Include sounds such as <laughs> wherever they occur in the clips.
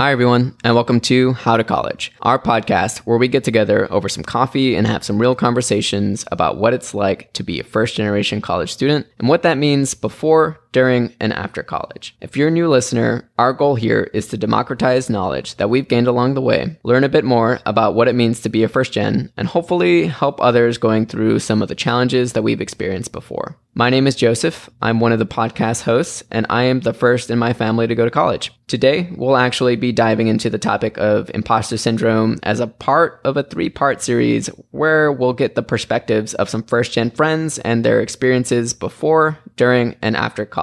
Hi, everyone, and welcome to How to College, our podcast where we get together over some coffee and have some real conversations about what it's like to be a first generation college student and what that means before, during, and after college. If you're a new listener, our goal here is to democratize knowledge that we've gained along the way, learn a bit more about what it means to be a first gen, and hopefully help others going through some of the challenges that we've experienced before. My name is Joseph. I'm one of the podcast hosts, and I am the first in my family to go to college. Today, we'll actually be diving into the topic of imposter syndrome as a part of a three part series where we'll get the perspectives of some first gen friends and their experiences before, during, and after college.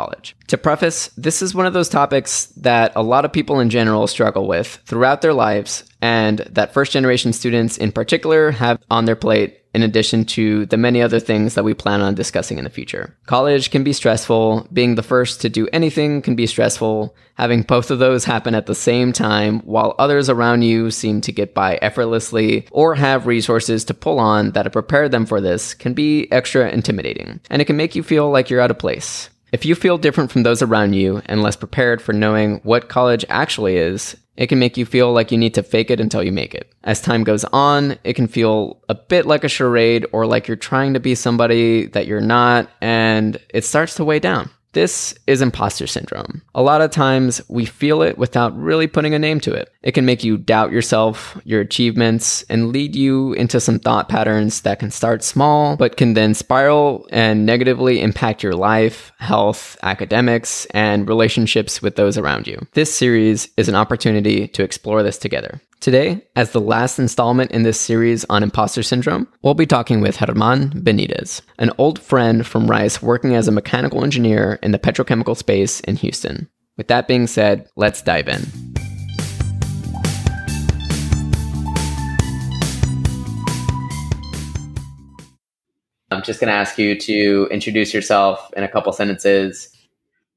To preface, this is one of those topics that a lot of people in general struggle with throughout their lives, and that first generation students in particular have on their plate in addition to the many other things that we plan on discussing in the future. College can be stressful. Being the first to do anything can be stressful. Having both of those happen at the same time while others around you seem to get by effortlessly or have resources to pull on that have prepared them for this can be extra intimidating. And it can make you feel like you're out of place. If you feel different from those around you and less prepared for knowing what college actually is, it can make you feel like you need to fake it until you make it. As time goes on, it can feel a bit like a charade or like you're trying to be somebody that you're not, and it starts to weigh down. This is imposter syndrome. A lot of times we feel it without really putting a name to it. It can make you doubt yourself, your achievements, and lead you into some thought patterns that can start small, but can then spiral and negatively impact your life, health, academics, and relationships with those around you. This series is an opportunity to explore this together. Today, as the last installment in this series on imposter syndrome, we'll be talking with Herman Benitez, an old friend from Rice working as a mechanical engineer in the petrochemical space in Houston. With that being said, let's dive in. I'm just going to ask you to introduce yourself in a couple sentences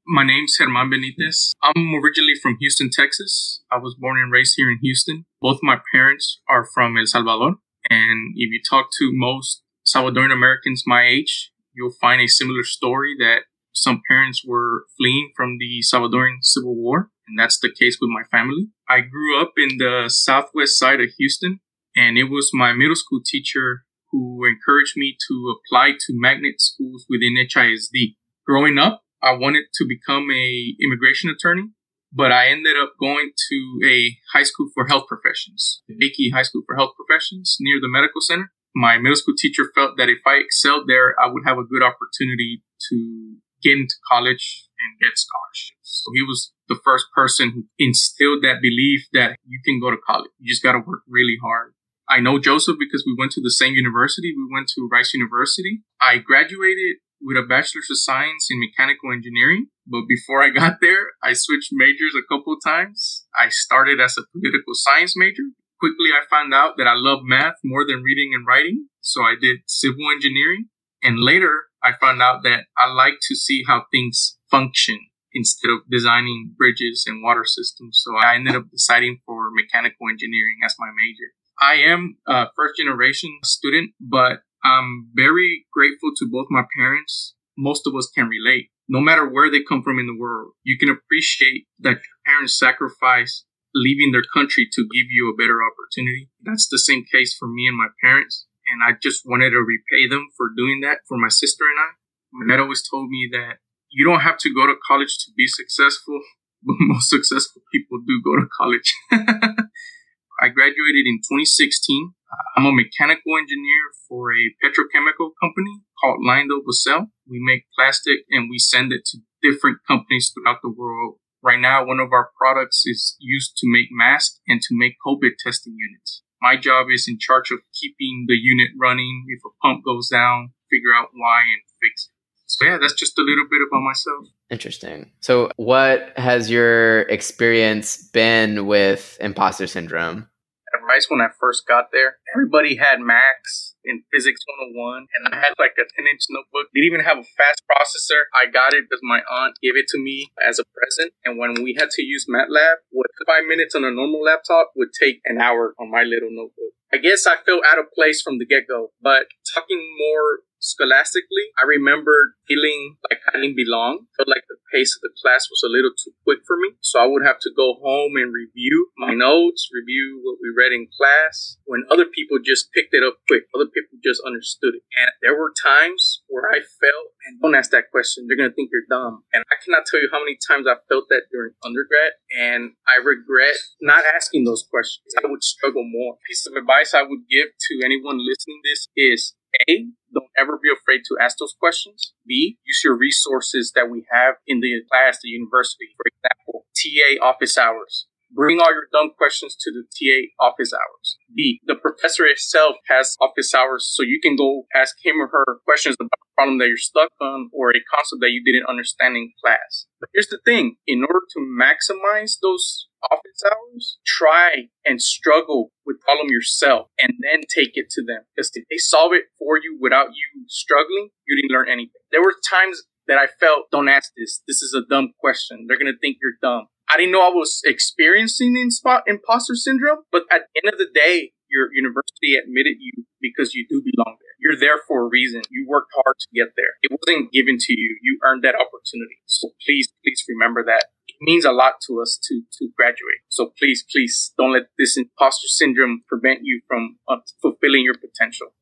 my name's German Benitez. I'm originally from Houston, Texas. I was born and raised here in Houston. Both my parents are from El Salvador. And if you talk to most Salvadoran Americans my age, you'll find a similar story that some parents were fleeing from the Salvadoran Civil War. And that's the case with my family. I grew up in the southwest side of Houston, and it was my middle school teacher who encouraged me to apply to magnet schools within HISD. Growing up, I wanted to become a immigration attorney, but I ended up going to a high school for health professions, DeBakey High School for Health Professions near the medical center. My middle school teacher felt that if I excelled there, I would have a good opportunity to get into college and get scholarships. So he was the first person who instilled that belief that you can go to college. You just got to work really hard. I know Joseph because we went to the same university. We went to Rice University. I graduated with a bachelor's of science in mechanical engineering. But before I got there, I switched majors a couple times. I started as a political science major. Quickly, I found out that I love math more than reading and writing. So I did civil engineering. And later, I found out that I like to see how things function instead of designing bridges and water systems. So I ended up deciding for mechanical engineering as my major. I am a first generation student, but I'm very grateful to both my parents. Most of us can relate. No matter where they come from in the world, you can appreciate that your parents sacrifice leaving their country to give you a better opportunity. That's the same case for me and my parents. And I just wanted to repay them for doing that for my sister and I. My dad always told me that you don't have to go to college to be successful, <laughs> but most successful people do go to college. <laughs> I graduated in 2016 I'm a mechanical engineer for a petrochemical company called LyondellBasell. We make plastic and we send it to different companies throughout the world. Right now, one of our products is used to make masks and to make COVID testing units. My job is in charge of keeping the unit running. If a pump goes down, figure out why and fix it. So yeah, that's just a little bit about myself. Interesting. So what has your experience been with imposter syndrome? At Rice when I first got there. Everybody had Macs in Physics 101, and I had like a 10 inch notebook. Didn't even have a fast processor. I got it because my aunt gave it to me as a present. And when we had to use MATLAB, what five minutes on a normal laptop would take an hour on my little notebook. I guess I felt out of place from the get go, but talking more scholastically, I remember feeling like I didn't belong. Felt like the pace of the class was a little too quick for me. So I would have to go home and review my notes, review what we read in class when other people just picked it up quick. Other people just understood it. And there were times where I felt, and don't ask that question, they're going to think you're dumb. And I cannot tell you how many times I felt that during undergrad. And I regret not asking those questions. I would struggle more. Piece of advice I would give to anyone listening this is a, don't ever be afraid to ask those questions. B, use your resources that we have in the class, the university. For example, TA office hours. Bring all your dumb questions to the TA office hours. B, the professor itself has office hours, so you can go ask him or her questions about a problem that you're stuck on or a concept that you didn't understand in class. But here's the thing in order to maximize those office hours, try and struggle with problem yourself and then take it to them. Because if they solve it for you without you struggling, you didn't learn anything. There were times that I felt, don't ask this. This is a dumb question. They're going to think you're dumb. I didn't know I was experiencing the imposter syndrome, but at the end of the day, your university admitted you because you do belong there. You're there for a reason. You worked hard to get there. It wasn't given to you. You earned that opportunity. So please, please remember that It means a lot to us to to graduate. So please, please don't let this imposter syndrome prevent you from uh, fulfilling your potential.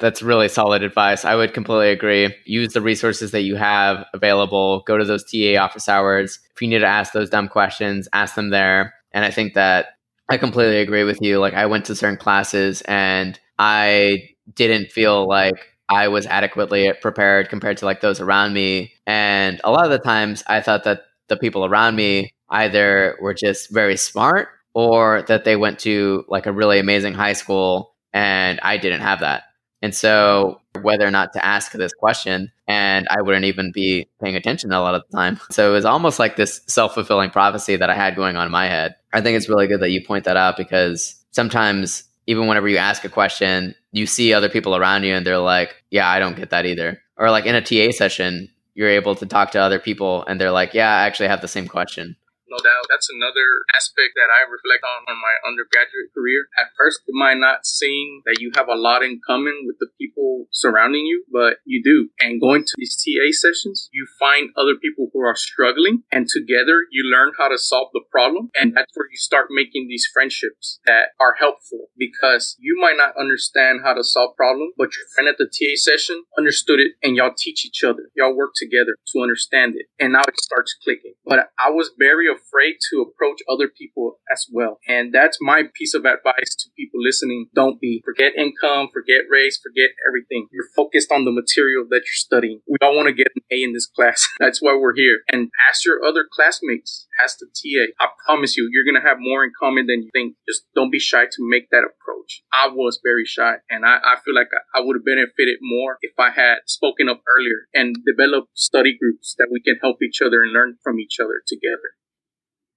That's really solid advice. I would completely agree. Use the resources that you have available. Go to those TA office hours. If you need to ask those dumb questions, ask them there. And I think that I completely agree with you. Like I went to certain classes and I didn't feel like I was adequately prepared compared to like those around me. And a lot of the times I thought that the people around me either were just very smart or that they went to like a really amazing high school and I didn't have that. And so whether or not to ask this question and I wouldn't even be paying attention a lot of the time. So it was almost like this self-fulfilling prophecy that I had going on in my head. I think it's really good that you point that out because sometimes even whenever you ask a question, you see other people around you and they're like, yeah, I don't get that either. Or like in a TA session, you're able to talk to other people and they're like, yeah, I actually have the same question no doubt. That's another aspect that I reflect on in my undergraduate career. At first, it might not seem that you have a lot in common with the people surrounding you, but you do. And going to these TA sessions, you find other people who are struggling, and together you learn how to solve the problem. And that's where you start making these friendships that are helpful because you might not understand how to solve problem, but your friend at the TA session understood it, and y'all teach each other. Y'all work together to understand it, and now it starts clicking. But I was very afraid afraid to approach other people as well. And that's my piece of advice to people listening. Don't be. Forget income, forget race, forget everything. You're focused on the material that you're studying. We all want to get an A in this <laughs> class. that's why we're here. And ask your other classmates, ask the TA. I promise you, you're going to have more in common than you think. Just don't be shy to make that approach. I was very shy and I, I feel like I, I would have benefited more if I had spoken up earlier and developed study groups that we can help each other and learn from each other together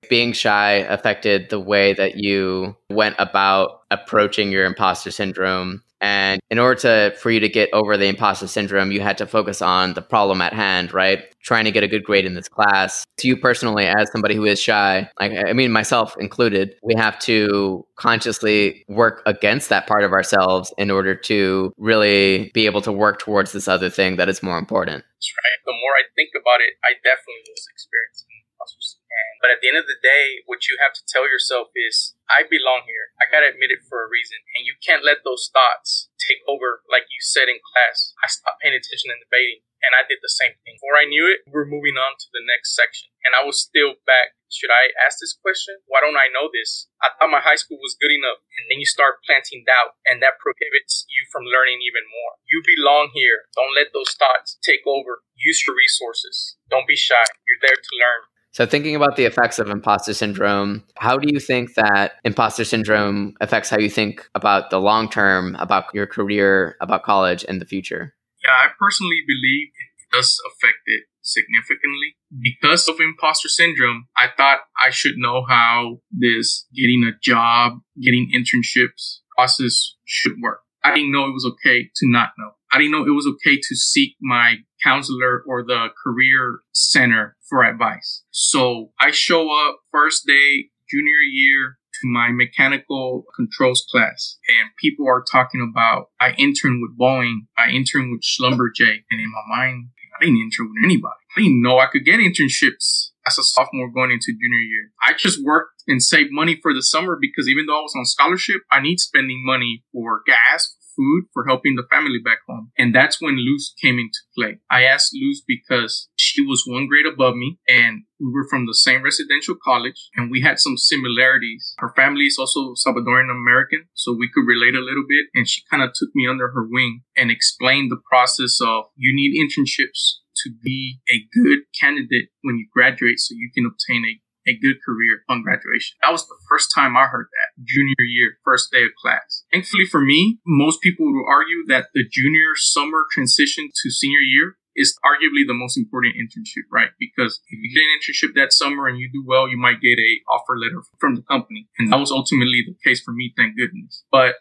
being shy affected the way that you went about approaching your imposter syndrome. And in order to for you to get over the imposter syndrome you had to focus on the problem at hand right? Trying to get a good grade in this class. To you personally as somebody who is shy like i mean myself included we have to consciously work against that part of ourselves in order to really be able to work towards this other thing that is more important. That's right. The more i think about it i definitely was experiencing imposter syndrome but at the end of the day, what you have to tell yourself is, I belong here. I got to admit it for a reason. And you can't let those thoughts take over, like you said in class. I stopped paying attention and debating. And I did the same thing. Before I knew it, we are moving on to the next section. And I was still back. Should I ask this question? Why don't I know this? I thought my high school was good enough. And then you start planting doubt, and that prohibits you from learning even more. You belong here. Don't let those thoughts take over. Use your resources. Don't be shy. You're there to learn. So, thinking about the effects of imposter syndrome, how do you think that imposter syndrome affects how you think about the long term, about your career, about college, and the future? Yeah, I personally believe it does affect it significantly. Because of imposter syndrome, I thought I should know how this getting a job, getting internships process should work. I didn't know it was okay to not know. I didn't know it was okay to seek my counselor or the career center for advice. So I show up first day, junior year to my mechanical controls class and people are talking about I interned with Boeing, I interned with Schlumberger, and in my mind, I didn't intern with anybody. I didn't know I could get internships as a sophomore going into junior year. I just worked and saved money for the summer because even though I was on scholarship, I need spending money for gas, food for helping the family back home. And that's when Luz came into play. I asked Luz because she was one grade above me and we were from the same residential college and we had some similarities. Her family is also Salvadorian American, so we could relate a little bit. And she kind of took me under her wing and explained the process of you need internships to be a good candidate when you graduate so you can obtain a a good career upon graduation. That was the first time I heard that junior year, first day of class. Thankfully for me, most people would argue that the junior summer transition to senior year is arguably the most important internship, right? Because if you get an internship that summer and you do well, you might get a offer letter from the company. And that was ultimately the case for me, thank goodness. But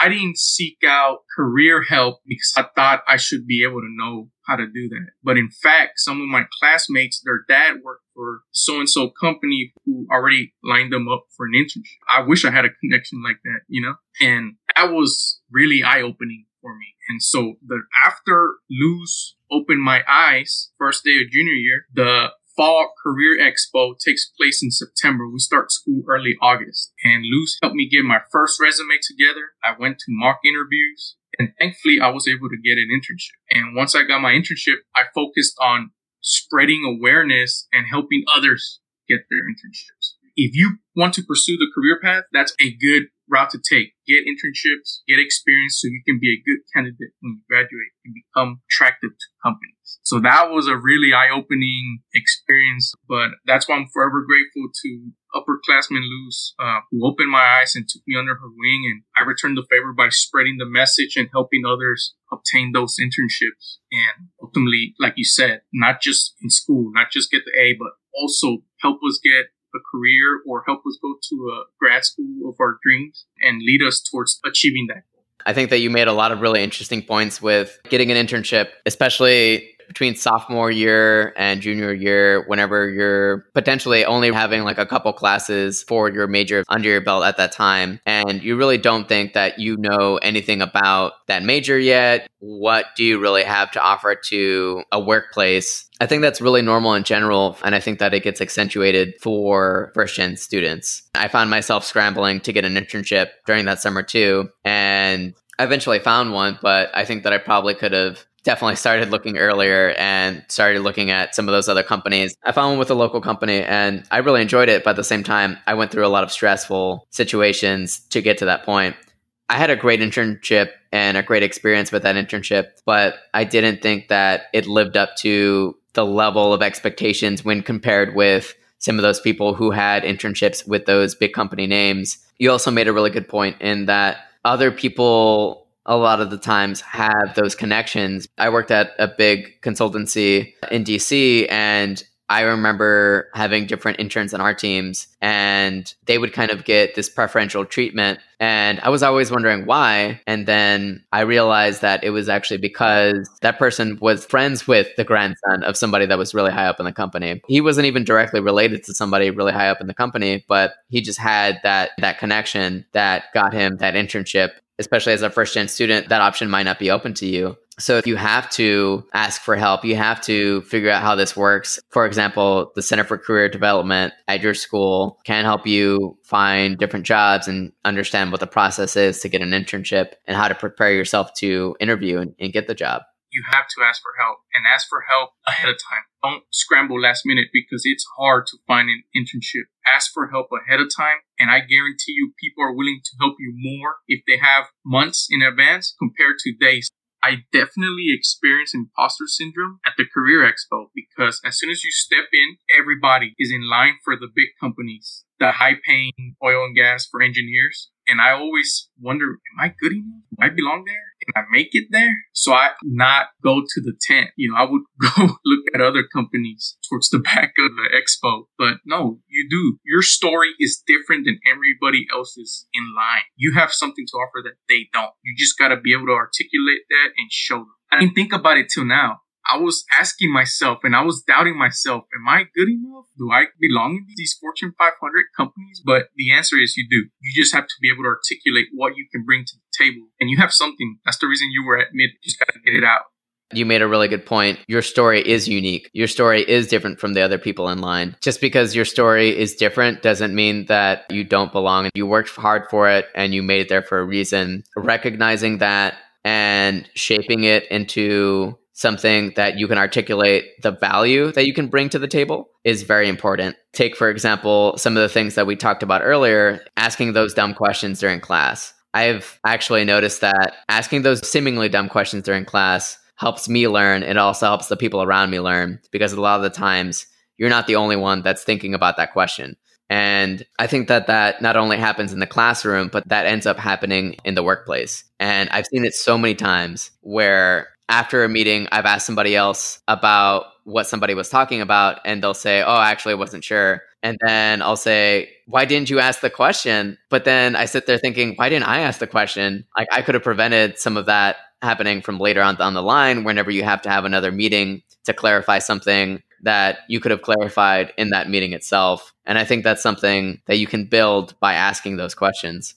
I didn't seek out career help because I thought I should be able to know how to do that. But in fact, some of my classmates, their dad worked for so and so company who already lined them up for an internship. I wish I had a connection like that, you know? And that was really eye opening for me. And so the after Luz opened my eyes, first day of junior year, the Fall Career Expo takes place in September. We start school early August. And Luz helped me get my first resume together. I went to mock interviews. And thankfully, I was able to get an internship. And once I got my internship, I focused on spreading awareness and helping others get their internships. If you want to pursue the career path, that's a good route to take. Get internships, get experience so you can be a good candidate when you graduate and become attractive to. So that was a really eye opening experience, but that's why I'm forever grateful to upperclassmen Luz, uh, who opened my eyes and took me under her wing. And I returned the favor by spreading the message and helping others obtain those internships. And ultimately, like you said, not just in school, not just get the A, but also help us get a career or help us go to a grad school of our dreams and lead us towards achieving that goal. I think that you made a lot of really interesting points with getting an internship, especially between sophomore year and junior year, whenever you're potentially only having like a couple classes for your major under your belt at that time, and you really don't think that you know anything about that major yet, what do you really have to offer to a workplace? I think that's really normal in general, and I think that it gets accentuated for first gen students. I found myself scrambling to get an internship during that summer too, and I eventually found one, but I think that I probably could have definitely started looking earlier and started looking at some of those other companies. I found one with a local company and I really enjoyed it, but at the same time, I went through a lot of stressful situations to get to that point. I had a great internship and a great experience with that internship, but I didn't think that it lived up to the level of expectations when compared with some of those people who had internships with those big company names. You also made a really good point in that other people a lot of the times have those connections. I worked at a big consultancy in DC and I remember having different interns on our teams and they would kind of get this preferential treatment. And I was always wondering why. And then I realized that it was actually because that person was friends with the grandson of somebody that was really high up in the company. He wasn't even directly related to somebody really high up in the company, but he just had that that connection that got him that internship especially as a first gen student, that option might not be open to you. So if you have to ask for help, you have to figure out how this works. For example, the Center for Career Development at your school can help you find different jobs and understand what the process is to get an internship and how to prepare yourself to interview and, and get the job you have to ask for help and ask for help ahead of time. Don't scramble last minute because it's hard to find an internship. Ask for help ahead of time, and I guarantee you people are willing to help you more if they have months in advance compared to days. I definitely experienced imposter syndrome at the Career Expo because as soon as you step in, everybody is in line for the big companies, the high paying oil and gas for engineers. And I always wonder, am I good enough? Do I belong there? Can I make it there? So I not go to the tent. You know, I would <laughs> go look at other companies towards the back of the expo. But no, you do. Your story is different than everybody else's in line. You have something to offer that they don't. You just got to be able to articulate that and show them. I didn't think about it till now. I was asking myself and I was doubting myself, am I good enough? Do I belong in these Fortune 500 companies? But the answer is you do. You just have to be able to articulate what you can bring to table. And you have something. That's the reason you were at mid. You just got to get it out. You made a really good point. Your story is unique. Your story is different from the other people in line. Just because your story is different doesn't mean that you don't belong. You worked hard for it and you made it there for a reason. Recognizing that and shaping it into something that you can articulate the value that you can bring to the table is very important. Take, for example, some of the things that we talked about earlier, asking those dumb questions during class. I've actually noticed that asking those seemingly dumb questions during class helps me learn. It also helps the people around me learn because a lot of the times you're not the only one that's thinking about that question. And I think that that not only happens in the classroom, but that ends up happening in the workplace. And I've seen it so many times where after a meeting, I've asked somebody else about what somebody was talking about, and they'll say, Oh, actually, I wasn't sure. And then I'll say, Why didn't you ask the question? But then I sit there thinking, Why didn't I ask the question? Like, I could have prevented some of that happening from later on down the line whenever you have to have another meeting to clarify something that you could have clarified in that meeting itself. And I think that's something that you can build by asking those questions.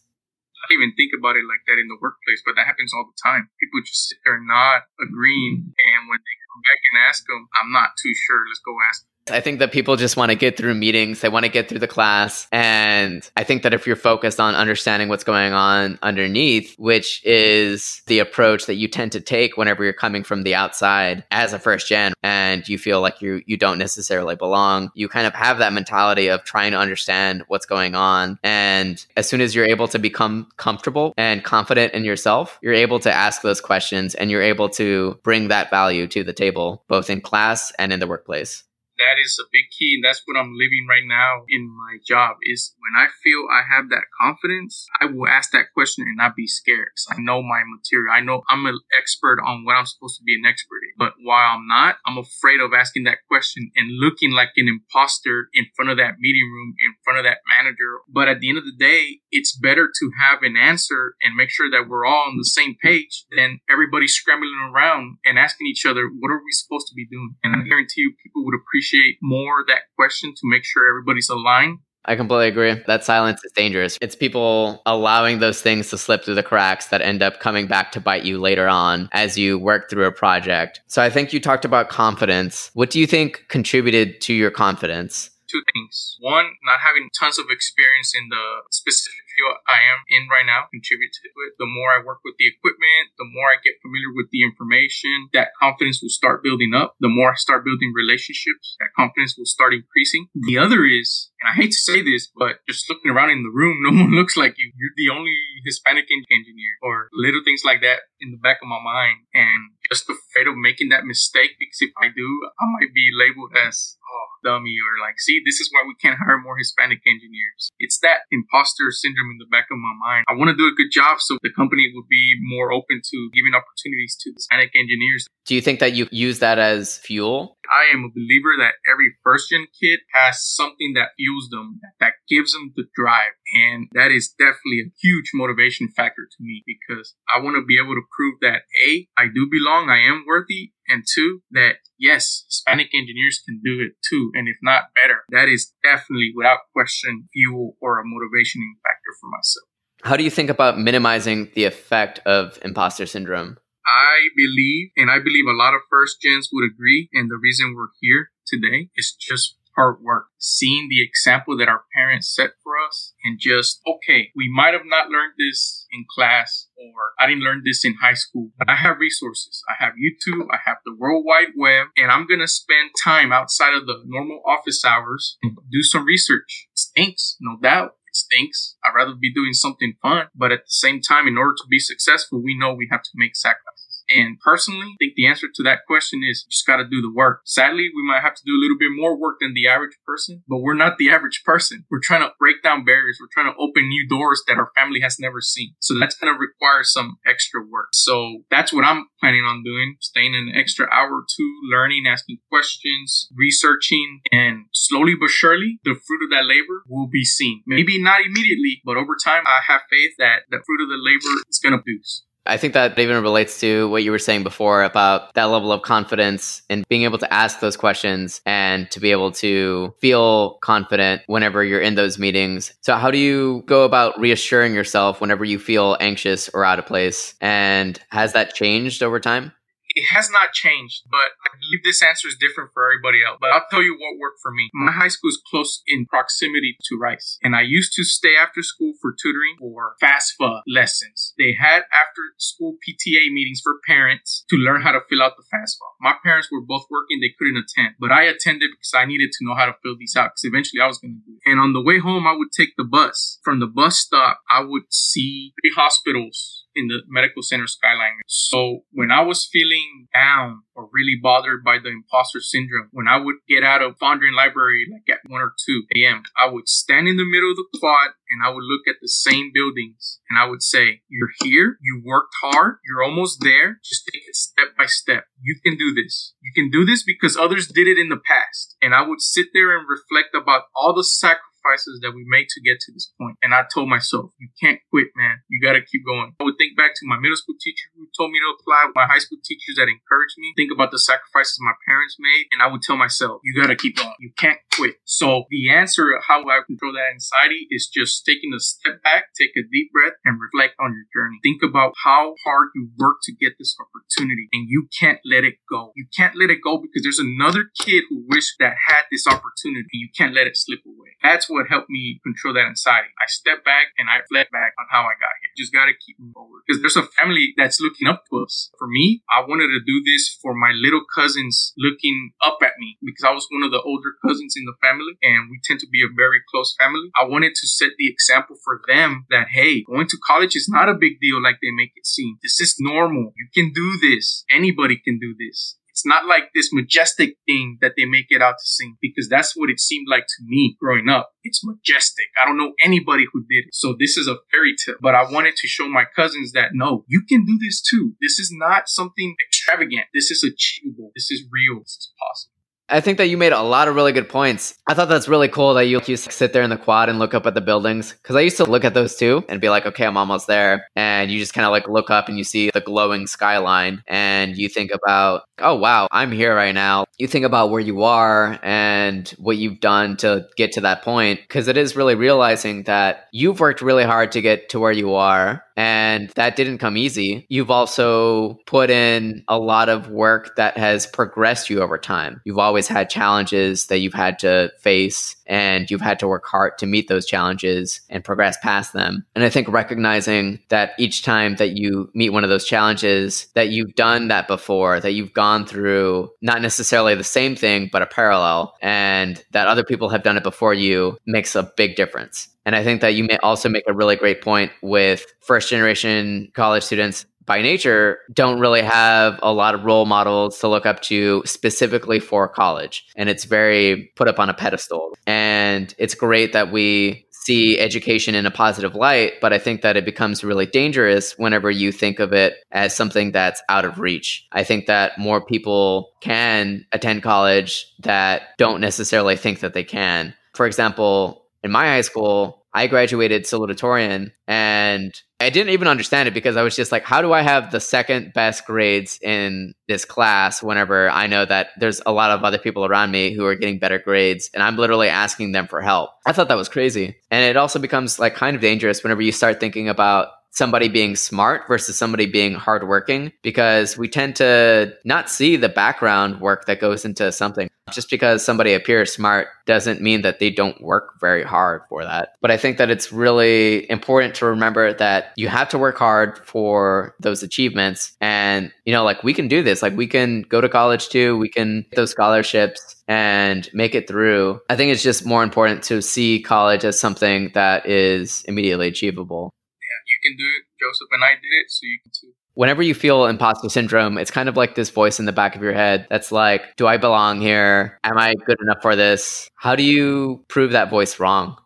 I don't even think about it like that in the workplace, but that happens all the time. People just sit there not agreeing, and when they come back and ask them, I'm not too sure. Let's go ask I think that people just want to get through meetings, they want to get through the class. And I think that if you're focused on understanding what's going on underneath, which is the approach that you tend to take whenever you're coming from the outside as a first gen and you feel like you you don't necessarily belong, you kind of have that mentality of trying to understand what's going on. And as soon as you're able to become comfortable and confident in yourself, you're able to ask those questions and you're able to bring that value to the table, both in class and in the workplace that is a big key and that's what i'm living right now in my job is when i feel i have that confidence i will ask that question and not be scared. I know my material. I know i'm an expert on what i'm supposed to be an expert in. But while i'm not i'm afraid of asking that question and looking like an imposter in front of that meeting room in front of that manager. But at the end of the day it's better to have an answer and make sure that we're all on the same page than everybody scrambling around and asking each other what are we supposed to be doing? And i guarantee you people would appreciate appreciate more that question to make sure everybody's aligned. I completely agree. That silence is dangerous. It's people allowing those things to slip through the cracks that end up coming back to bite you later on as you work through a project. So I think you talked about confidence. What do you think contributed to your confidence? Two things. One, not having tons of experience in the specific field I am in right now contribute to it. The more I work with the equipment, the more I get familiar with the information, that confidence will start building up. The more I start building relationships, that confidence will start increasing. The other is, and I hate to say this, but just looking around in the room, <laughs> no one looks like you. You're the only Hispanic engineer or little things like that in the back of my mind. And just afraid of making that mistake because if I do, I might be labeled as oh, dummy or like, see, this is why we can't hire more Hispanic engineers. It's that imposter syndrome in the back of my mind. I want to do a good job so the company would be more open to giving opportunities to Hispanic engineers. Do you think that you use that as fuel? I am a believer that every first gen kid has something that fuels them, that gives them the drive. And that is definitely a huge motivation factor to me because I want to be able to prove that A, I do belong, I am worthy, and two, that yes, Hispanic engineers can do it too, and if not better. That is definitely, without question, fuel or a motivating factor for myself. How do you think about minimizing the effect of imposter syndrome? I believe, and I believe a lot of first gens would agree, and the reason we're here today is just hard work. Seeing the example that our parents set for us, and just, okay, we might have not learned this in class, or I didn't learn this in high school, but I have resources. I have YouTube, I have the World Wide Web, and I'm gonna spend time outside of the normal office hours and do some research. It stinks, no doubt It stinks. I'd rather be doing something fun. But at the same time, in order to be successful, we know we have to make sacrifices. And personally, I think the answer to that question is just got to do the work. Sadly, we might have to do a little bit more work than the average person, but we're not the <laughs> average person. We're trying to break down barriers. We're trying to open new doors that our family has never seen. So that's going to require some extra work. So that's what I'm planning on doing, staying an extra hour or two, learning, asking questions, researching, and slowly but surely, the fruit of that labor will be seen. Maybe not immediately, but over time, I have faith that the fruit of the labor is going to produce. I think that even relates to what you were saying before about that level of confidence and being able to ask those questions and to be able to feel confident whenever you're in those meetings. So, how do you go about reassuring yourself whenever you feel anxious or out of place? And has that changed over time? It has not changed, but I believe this answer is different for everybody else. But I'll tell you what worked for me. My high school is close in proximity to Rice, and I used to stay after school for tutoring or FAFSA lessons. They had after school PTA meetings for parents to learn how to fill out the FAFSA. My parents were both working, they couldn't attend, but I attended because I needed to know how to fill these out because eventually I was going to do it. And on the way home, I would take the bus. From the bus stop, I would see three hospitals in the medical center skyline. So when I was feeling down or really bothered by the imposter syndrome, when I would get out of Fondren Library like at 1 or 2 a.m., I would stand in the middle of the quad and I would look at the same buildings and I would say, You're here, you worked hard, you're almost there, just take it step by step. You can do this. You can do this because others did it in the past. And I would sit there and reflect about all the sacrifices sacrifices that we made to get to this point. And I told myself, you can't quit, man. You got to keep going. I would think back to my middle school teacher who told me to apply, my high school teachers that encouraged me, think about the sacrifices my parents made. And I would tell myself, you got to keep going. You can't quit. So the answer of how I control that anxiety is just taking a step back, take a deep breath and reflect on your journey. Think about how hard you worked to get this opportunity and you can't let it go. You can't let it go because there's another kid who wished that had this opportunity. You can't let it slip away. That's what helped me control that anxiety. I step back and I reflect back on how I got here. Just got to keep moving forward because there's a family that's looking up to us. For me, I wanted to do this for my little cousins looking up at me because I was one of the older cousins in the family and we tend to be a very close family. I wanted to set the example for them that, hey, going to college is not a big deal like they make it seem. This is normal. You can do this. Anybody can do this. It's not like this majestic thing that they make it out to seem because that's what it seemed like to me growing up. It's majestic. I don't know anybody who did it. So this is a fairy tale, but I wanted to show my cousins that no, you can do this too. This is not something extravagant. This is achievable. This is real. This is possible. I think that you made a lot of really good points. I thought that's really cool that you, you sit there in the quad and look up at the buildings. Cause I used to look at those too and be like, okay, I'm almost there. And you just kind of like look up and you see the glowing skyline and you think about, oh, wow, I'm here right now. You think about where you are and what you've done to get to that point. Cause it is really realizing that you've worked really hard to get to where you are and that didn't come easy. You've also put in a lot of work that has progressed you over time. You've always had challenges that you've had to face and you've had to work hard to meet those challenges and progress past them. And I think recognizing that each time that you meet one of those challenges, that you've done that before, that you've gone through not necessarily the same thing, but a parallel, and that other people have done it before you makes a big difference. And I think that you may also make a really great point with first generation college students by nature don't really have a lot of role models to look up to specifically for college. And it's very put up on a pedestal. And it's great that we see education in a positive light, but I think that it becomes really dangerous whenever you think of it as something that's out of reach. I think that more people can attend college that don't necessarily think that they can. For example, in my high school, I graduated salutatorian and I didn't even understand it because I was just like, how do I have the second best grades in this class whenever I know that there's a lot of other people around me who are getting better grades and I'm literally asking them for help? I thought that was crazy. And it also becomes like kind of dangerous whenever you start thinking about somebody being smart versus somebody being hardworking because we tend to not see the background work that goes into something. Just because somebody appears smart doesn't mean that they don't work very hard for that. But I think that it's really important to remember that you have to work hard for those achievements. And, you know, like we can do this. Like we can go to college too, we can get those scholarships and make it through. I think it's just more important to see college as something that is immediately achievable Yeah, you can do it. Joseph and I did it, so you can too. Whenever you feel imposter syndrome, it's kind of like this voice in the back of your head that's like, Do I belong here? Am I good enough for this? How do you prove that voice wrong?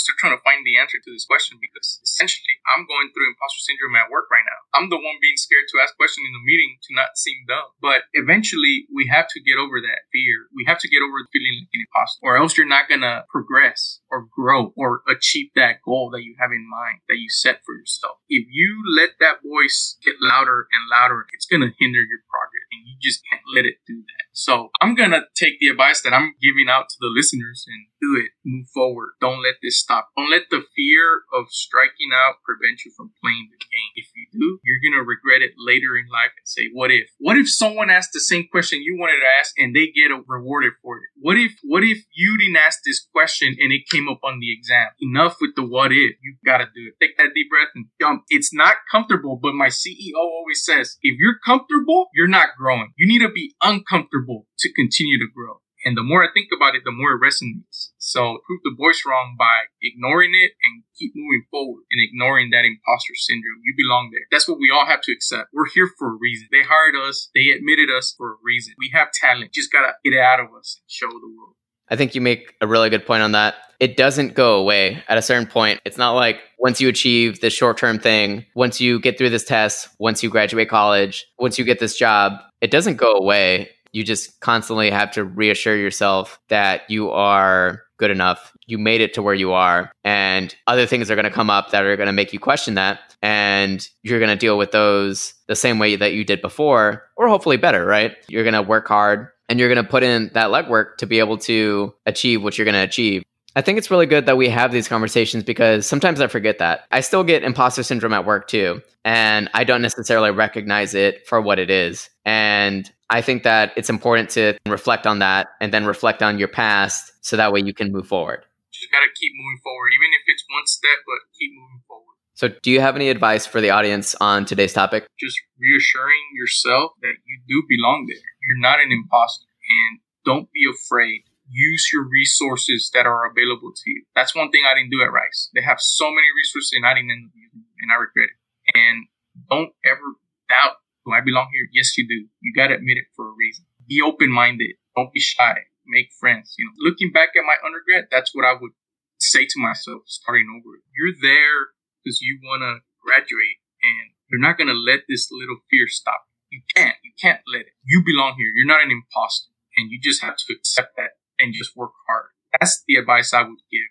Still trying to find the answer to this question because essentially I'm going through imposter syndrome at work right now. I'm the one being scared to ask questions in the meeting to not seem dumb. But eventually we have to get over that fear. We have to get over feeling like an imposter or else you're not going to progress or grow or achieve that goal that you have in mind that you set for yourself. If you let that voice get louder and louder, it's going to hinder your progress and you just can't let it do that. So I'm to take the advice that I'm giving out to the listeners and do it. Move forward. Don't let this stop. Don't let the fear of striking out prevent you from playing the game. If you do, you're to regret it later in life and say, what if? What if someone asked the same question you wanted to ask and they get rewarded for it? What if, what if you didn't ask this question and it came up on the exam? Enough with the what if. You've got to do it. Take that deep breath and jump. It's not comfortable, but my CEO always says, if you're comfortable, you're not growing. You need to be uncomfortable to continue to grow. And the more I think about it, the more it resonates. So prove the voice wrong by ignoring it and keep moving forward and ignoring that imposter syndrome. You belong there. That's what we all have to accept. We're here for a reason. They hired us. They admitted us for a reason. We have talent. Just gotta get it out of us and show the world. I think you make a really good point on that. It doesn't go away at a certain point. It's not like once you achieve this short term thing, once you get through this test, once you graduate college, once you get this job, it doesn't go away you just constantly have to reassure yourself that you are good enough. You made it to where you are, and other things are going to come up that are going to make you question that. And you're going to deal with those the same way that you did before, or hopefully better, right? You're going to work hard and you're going to put in that legwork to be able to achieve what you're going to achieve. I think it's really good that we have these conversations because sometimes I forget that. I still get imposter syndrome at work too, and I don't necessarily recognize it for what it is. And I think that it's important to reflect on that and then reflect on your past so that way you can move forward. Just got to keep moving forward, even if it's one step, but keep moving forward. So, do you have any advice for the audience on today's topic? Just reassuring yourself that you do belong there. You're not an imposter, and don't be afraid use your resources that are available to you. That's one thing I didn't do at Rice. They have so many resources and I didn't end up using them, and I regret it. And don't ever doubt, do I belong here? Yes, you do. You got to admit it for a reason. Be open minded. Don't be shy. Make friends. You know, looking back at my undergrad, that's what I would say to myself starting over. You're there because you want to graduate and you're not going to let this little fear stop. You can't. You can't let it. You belong here. You're not an imposter and you just have to accept that and just work hard. That's the advice I would give.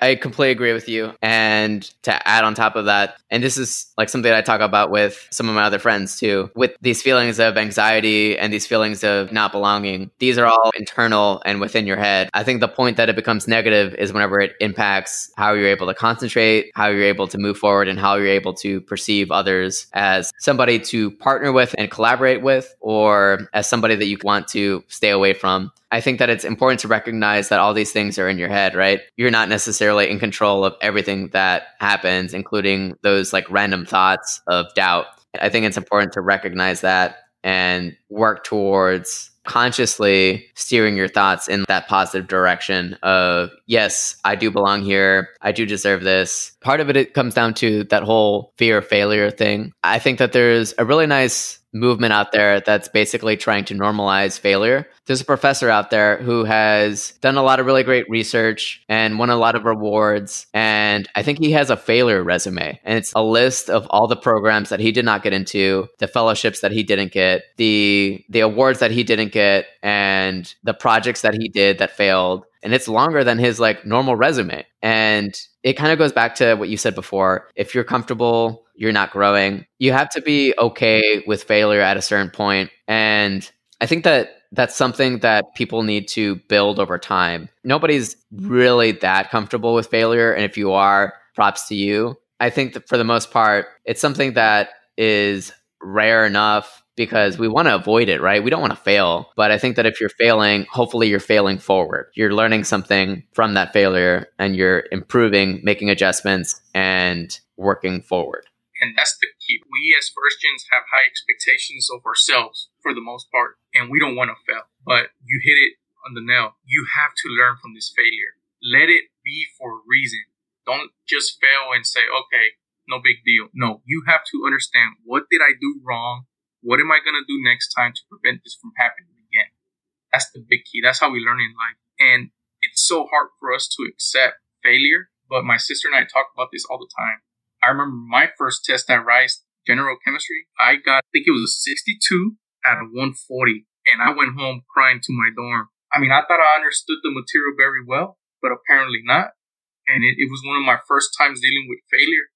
I completely agree with you. And to add on top of that, and this is like something I talk about with some of my other friends too, with these feelings of anxiety and these feelings of not belonging, these are all internal and within your head. I think the point that it becomes negative is whenever it impacts how you're able to concentrate, how you're able to move forward, and how you're able to perceive others as somebody to partner with and collaborate with, or as somebody that you want to stay away from. I think that it's important to recognize that all these things are in your head, right? You're not necessarily in control of everything that happens, including those like random thoughts of doubt. I think it's important to recognize that and work towards consciously steering your thoughts in that positive direction of yes i do belong here i do deserve this part of it, it comes down to that whole fear of failure thing i think that there's a really nice movement out there that's basically trying to normalize failure. There's a professor out there who has done a lot of really great research and won a lot of rewards. And I think he has a failure resume. And it's a list of all the programs that he did not get into, the fellowships that he didn't get, the the awards that he didn't get, and the projects that he did that failed. And it's longer than his like normal resume. And it kind of goes back to what you said before. If you're comfortable you're not growing. You have to be okay with failure at a certain point. And I think that that's something that people need to build over time. Nobody's really that comfortable with failure. And if you are, props to you. I think that for the most part, it's something that is rare enough because we want to avoid it, right? We don't want to fail. But I think that if you're failing, hopefully you're failing forward. You're learning something from that failure and you're improving, making adjustments, and working forward. And that's the key. We as first gens have high expectations of ourselves for the most part, and we don't want to fail. But you hit it on the nail. You have to learn from this failure. Let it be for a reason. Don't just fail and say, okay, no big deal. No, you have to understand what did I do wrong? What am I going to do next time to prevent this from happening again? That's the big key. That's how we learn in life. And it's so hard for us to accept failure but my sister and I talk about this all the time. I remember my first test at Rice, general chemistry, I got, I think it was a 62 out of 140, and I went home crying to my dorm. I mean, I thought I understood the material very well, but apparently not. And it, it was one of my first times dealing with failure,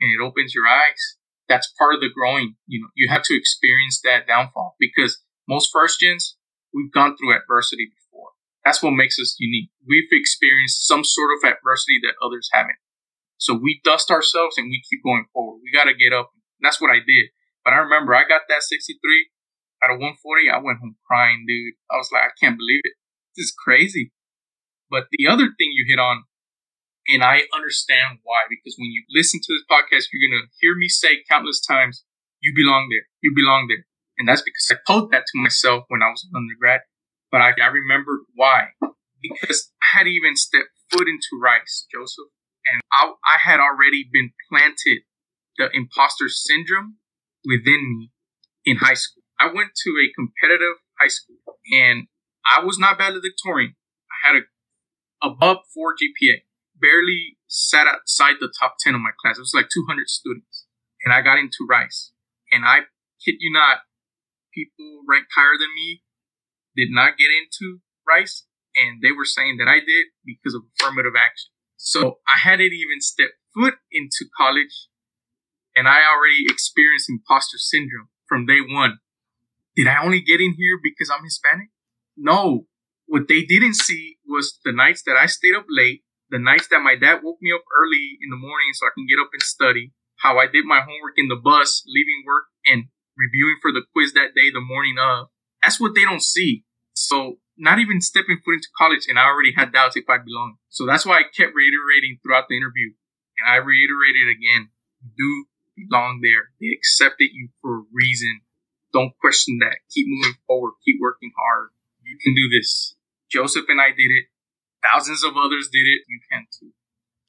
and it opens your eyes. That's part of the growing. You know, you have to experience that downfall because most first gens, we've gone through adversity before. That's what makes us unique. We've experienced some sort of adversity that others haven't. So we dust ourselves and we keep going forward. We got to get up. That's what I did. But I remember I got that 63 out of 140. I went home crying, dude. I was like, I can't believe it. This is crazy. But the other thing you hit on, and I understand why, because when you listen to this podcast, you're going to hear me say countless times, you belong there. You belong there. And that's because I told that to myself when I was an undergrad. But I, I remember why. Because I had even stepped foot into Rice, Joseph and I, I had already been planted the imposter syndrome within me in high school. I went to a competitive high school and I was not valedictorian. I had a above four GPA, barely sat outside the top 10 of my class. It was like 200 students and I got into Rice and I kid you not, people ranked higher than me did not get into Rice and they were saying that I did because of affirmative action. So I hadn't even stepped foot into college and I already experienced imposter syndrome from day one. Did I only get in here because I'm Hispanic? No. What they didn't see was the nights that I stayed up late, the nights that my dad woke me up early in the morning so I can get up and study, how I did my homework in the bus, leaving work and reviewing for the quiz that day, the morning of. That's what they don't see. So not even stepping foot into college, and I already had doubts if I belonged. So that's why I kept reiterating throughout the interview, and I reiterated again: do belong there. They accepted you for a reason. Don't question that. Keep moving forward. Keep working hard. You can do this. Joseph and I did it. Thousands of others did it. You can too.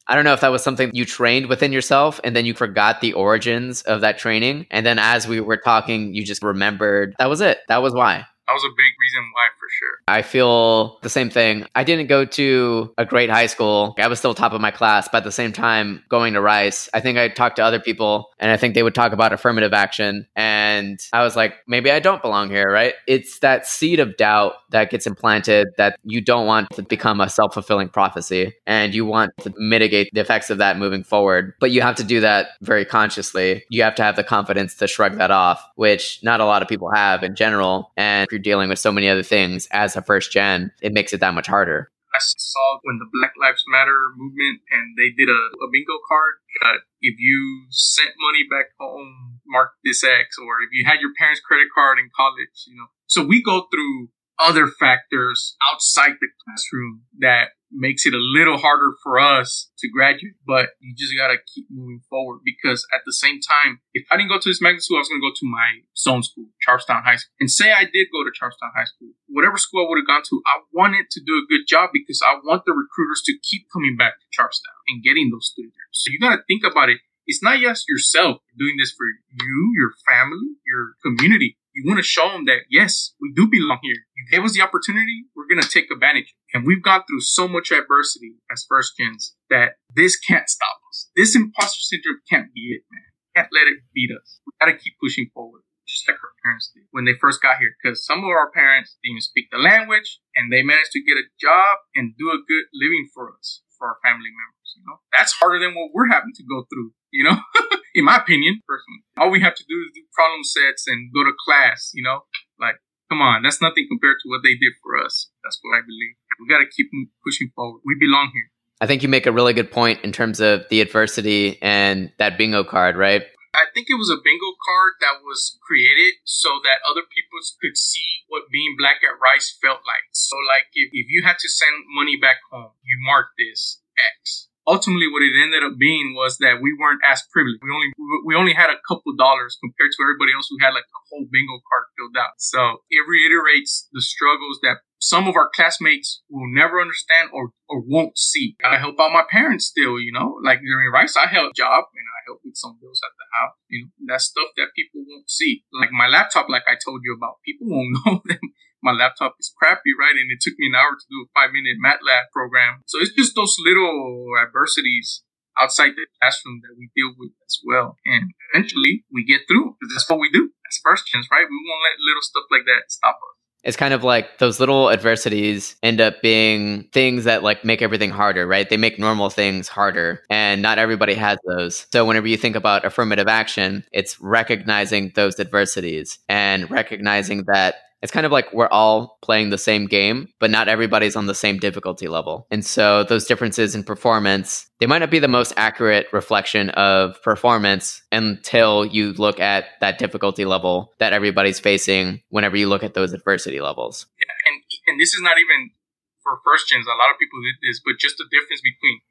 I don't know if that was something you trained within yourself and then you forgot the origins of that training. And then as we were talking, you just remembered that was it. That was why that was a big reason why for sure. I feel the same thing. I didn't go to a great high school. I was still top of my class, but at the same time, going to Rice, I think I talked to other people and I think they would talk about affirmative action. And I was like, maybe I don't belong here, right? It's that seed of doubt that gets implanted that you don't want to become a self fulfilling prophecy and you want to mitigate the effects of that moving forward. But you have to do that very consciously. You have to have the confidence to shrug that off, which not a lot of people have in general. And you're dealing with so many other things as a first gen, it makes it that much harder. I saw when the Black Lives Matter movement and they did a, a bingo card. Uh, if you sent money back home, mark this X, or if you had your parents' credit card in college, you know. So we go through other factors outside the classroom that makes it a little harder for us to graduate, but you just gotta keep moving forward because at the same time, if I didn't go to this magnet school, I was gonna go to my zone school, Sharpstown High School. And say I did go to Sharpstown High School, whatever school I would have gone to, I wanted to do a good job because I want the recruiters to keep coming back to Sharpstown and getting those students. So you gotta think about it. It's not just yourself doing this for you, your family, your community you want to show them that yes, we do belong here. You gave us the opportunity, we're gonna take advantage. And we've gone through so much adversity as first gens that this can't stop us. This imposter syndrome can't be it, man. Can't let it beat us. We gotta keep pushing forward, just like our parents did when they first got here. Because some of our parents didn't even speak the language, and they managed to get a job and do a good living for us, for our family members. You know, that's harder than what we're having to go through. You know. <laughs> in my opinion, personally. All we have to do is do problem sets and go to class, you know? Like, come on, that's nothing compared to what they did for us. That's what I believe. We got to keep pushing forward. We belong here. I think you make a really good point in terms of the adversity and that bingo card, right? I think it was a bingo card that was created so that other people could see what being black at Rice felt like. So, like, if, if you had to send money back home, you mark this X ultimately what it ended up being was that we weren't as privileged. We only we only had a couple dollars compared to everybody else who had like a whole bingo card filled out. So it reiterates the struggles that some of our classmates will never understand or, or won't see. I help out my parents still, you know, like during Rice, I help job and I help with some bills at the house. You know, that's stuff that people won't see. Like my laptop, like I told you about, people won't <laughs> know that my laptop is crappy, right? And it took me an hour to do a five minute MATLAB program. So it's just those little adversities outside the classroom that we deal with as well. And eventually we get through because that's what we do as first gens, right? We won't let little stuff like that stop us it's kind of like those little adversities end up being things that like make everything harder, right? They make normal things harder and not everybody has those. So whenever you think about affirmative action, it's recognizing those adversities and recognizing that it's kind of like we're all playing the same game, but not everybody's on the same difficulty level. And so those differences in performance, they might not be the most accurate reflection of performance until you look at that difficulty level that everybody's facing whenever you look at those adversity levels. Yeah, and, and this is not even for first gens. A lot of people did this, but just the difference between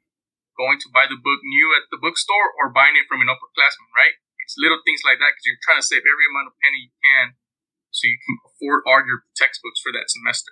going to buy the book new at the bookstore or buying it from an upperclassman, right? It's little things like that because you're trying to save every amount of penny you can so you can afford all your textbooks for that semester.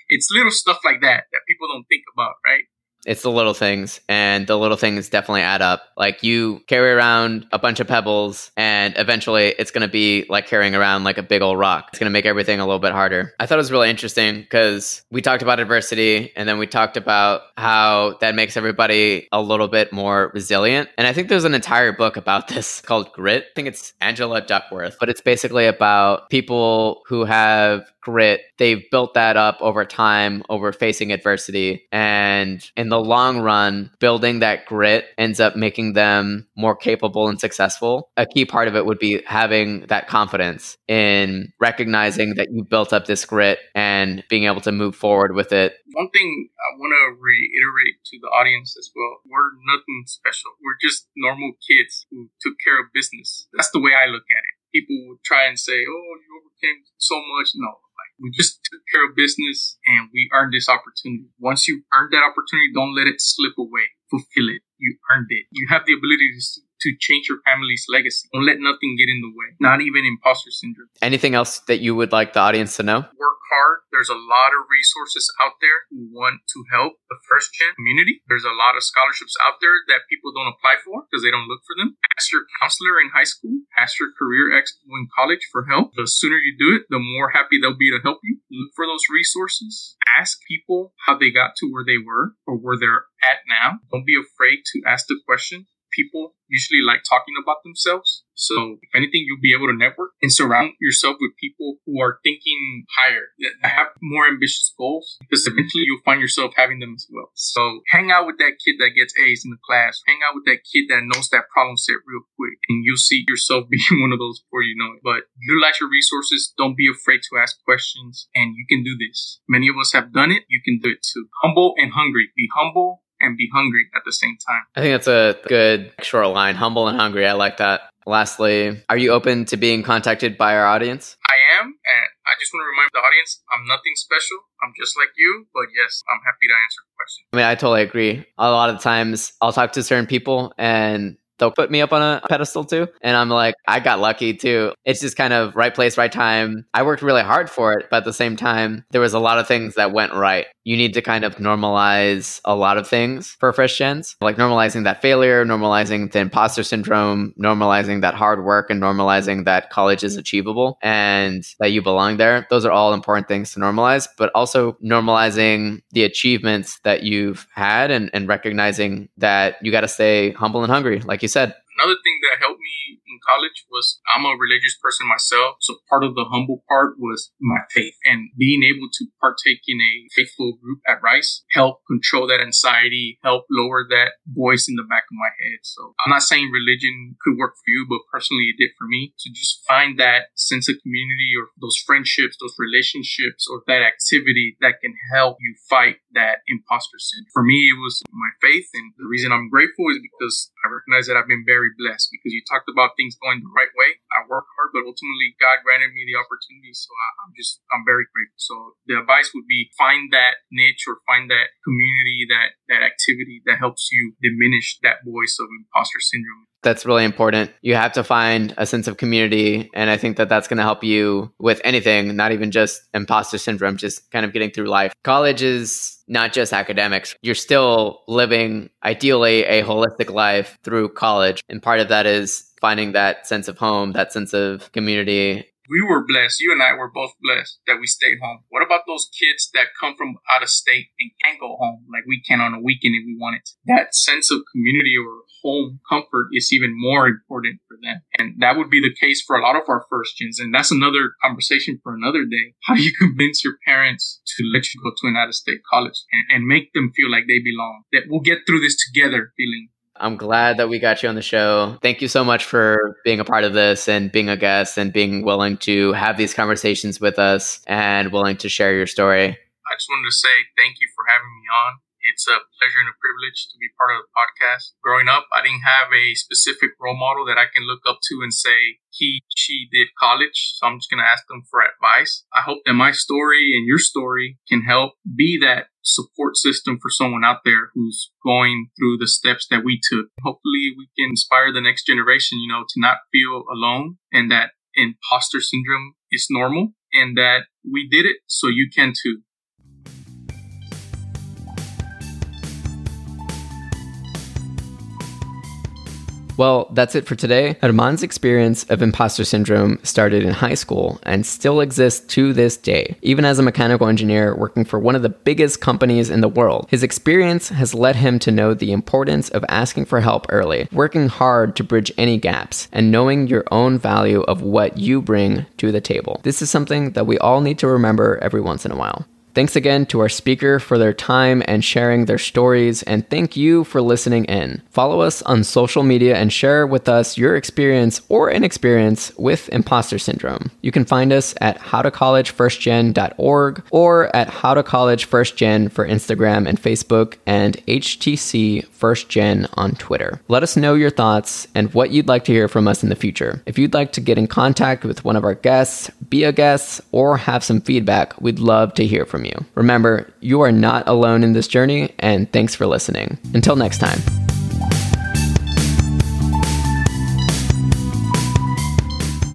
<laughs> it's little stuff like that that people don't think about, right? It's the little things, and the little things definitely add up. Like you carry around a bunch of pebbles, and eventually it's going to be like carrying around like a big old rock. It's going to make everything a little bit harder. I thought it was really interesting because we talked about adversity, and then we talked about how that makes everybody a little bit more resilient. And I think there's an entire book about <laughs> this called Grit. I think it's Angela Duckworth, but it's basically about people who have grit. They've built that up over time, over facing adversity. And in the long run, building that grit ends up making them more capable and successful. A key part of it would be having that confidence in recognizing that you built up this grit and being able to move forward with it. One thing I want to reiterate to the audience as well we're nothing special. We're just normal kids who took care of business. That's the way I look at it people would try and say, "Oh, you overcame so much." No, we just took care of business and we earned this opportunity. Once you earned that opportunity, don't let it slip away. Fulfill it. You earned it. You have the ability to, to change your family's legacy. Don't let nothing get in the way. Not even imposter syndrome. Anything else that you would like the audience to know? Work hard. There's a lot of resources out there who want to help the first gen community. There's a lot of scholarships out there that people don't apply for because they don't look for them. Ask your counselor in high school, ask your career expo in college for help. The sooner you do it, the more happy they'll be to help you. Look for those resources. Ask people how they got to where they were or where they're at now. Don't be afraid to ask the question people usually like talking about themselves. So if anything, you'll be able to network and surround yourself with people who are thinking higher, that have more ambitious goals, because eventually you'll find yourself having them as well. So hang out with that kid that gets A's in the class. Hang out with that kid that knows that problem set real quick, and you'll see yourself <laughs> being one of those before you know it. But utilize your resources. Don't be afraid to ask questions, and you can do this. Many of us have done it. You can do it too. Humble and hungry. Be humble and be hungry at the same time. I think that's a good short line. Humble and hungry. I like that. Lastly, are you open to being contacted by our audience? I am, and I just want to remind the audience I'm nothing special. I'm just like you, but yes, I'm happy to answer questions. I mean, I totally agree. A lot of times I'll talk to certain people and they'll put me up on a pedestal too. And I'm like, I got lucky too. It's just kind of right place, right time. I worked really hard for it, but at the same time, there was a lot of things that went right. You need to kind of normalize a lot of things for fresh gens, like normalizing that failure, normalizing the imposter syndrome, normalizing that hard work, and normalizing that college is achievable and that you belong there. Those are all important things to normalize, but also normalizing the achievements that you've had and, and recognizing that you got to stay humble and hungry, like you said. Another thing that helped me in college was I'm a religious person myself. So part of the humble part was my faith and being able to partake in a faithful group at Rice help control that anxiety, help lower that voice in the back of my head. So I'm not saying religion could work for you, but personally it did for me to just find that sense of community or those friendships, those relationships or that activity that can help you fight that imposter syndrome. For me, it was my faith. And the reason I'm grateful is because I recognize that I've been very blessed because you talked about things going the right way. I worked hard, but ultimately God granted me the opportunity. So I, I'm just, I'm very grateful. So the advice would be find that niche or find that community, that, that activity that helps you diminish that voice of imposter syndrome that's really important. You have to find a sense of community. And I think that that's going to help you with anything, not even just imposter syndrome, just kind of getting through life. College is not just academics. You're still living ideally a holistic life through college. And part of that is finding that sense of home, that sense of community. we were blessed. You and I were both blessed that we stayed home. What about those kids that come from out of state and can't go home like we can on a weekend if we wanted? That sense of community or home comfort is even more important for them. And that would be the case for a lot of our first gens. And that's another conversation for another day. How do you convince your parents to let you go to an out of state college and, and make them feel like they belong? That we'll get through this together feeling I'm glad that we got you on the show. Thank you so much for being a part of this and being a guest and being willing to have these conversations with us and willing to share your story. I just wanted to say thank you for having me on. It's a pleasure and a privilege to be part of the podcast. Growing up, I didn't have a specific role model that I can look up to and say he, she did college. So I'm just going to ask them for advice. I hope that my story and your story can help be that support system for someone out there who's going through the steps that we took. Hopefully we can inspire the next generation, you know, to not feel alone and that imposter syndrome is normal and that we did it so you can too. Well, that's it for today. Arman's experience of imposter syndrome started in high school and still exists to this day. Even as a mechanical engineer working for one of the biggest companies in the world, his experience has led him to know the importance of asking for help early, working hard to bridge any gaps, and knowing your own value of what you bring to the table. This is something that we all need to remember every once in a while. Thanks again to our speaker for their time and sharing their stories, and thank you for listening in. Follow us on social media and share with us your experience or inexperience with imposter syndrome. You can find us at howtocollegefirstgen.org or at howtocollegefirstgen for Instagram and Facebook, and HTC First Gen on Twitter. Let us know your thoughts and what you'd like to hear from us in the future. If you'd like to get in contact with one of our guests, be a guest, or have some feedback, we'd love to hear from you. Remember, you are not alone in this journey, and thanks for listening. Until next time.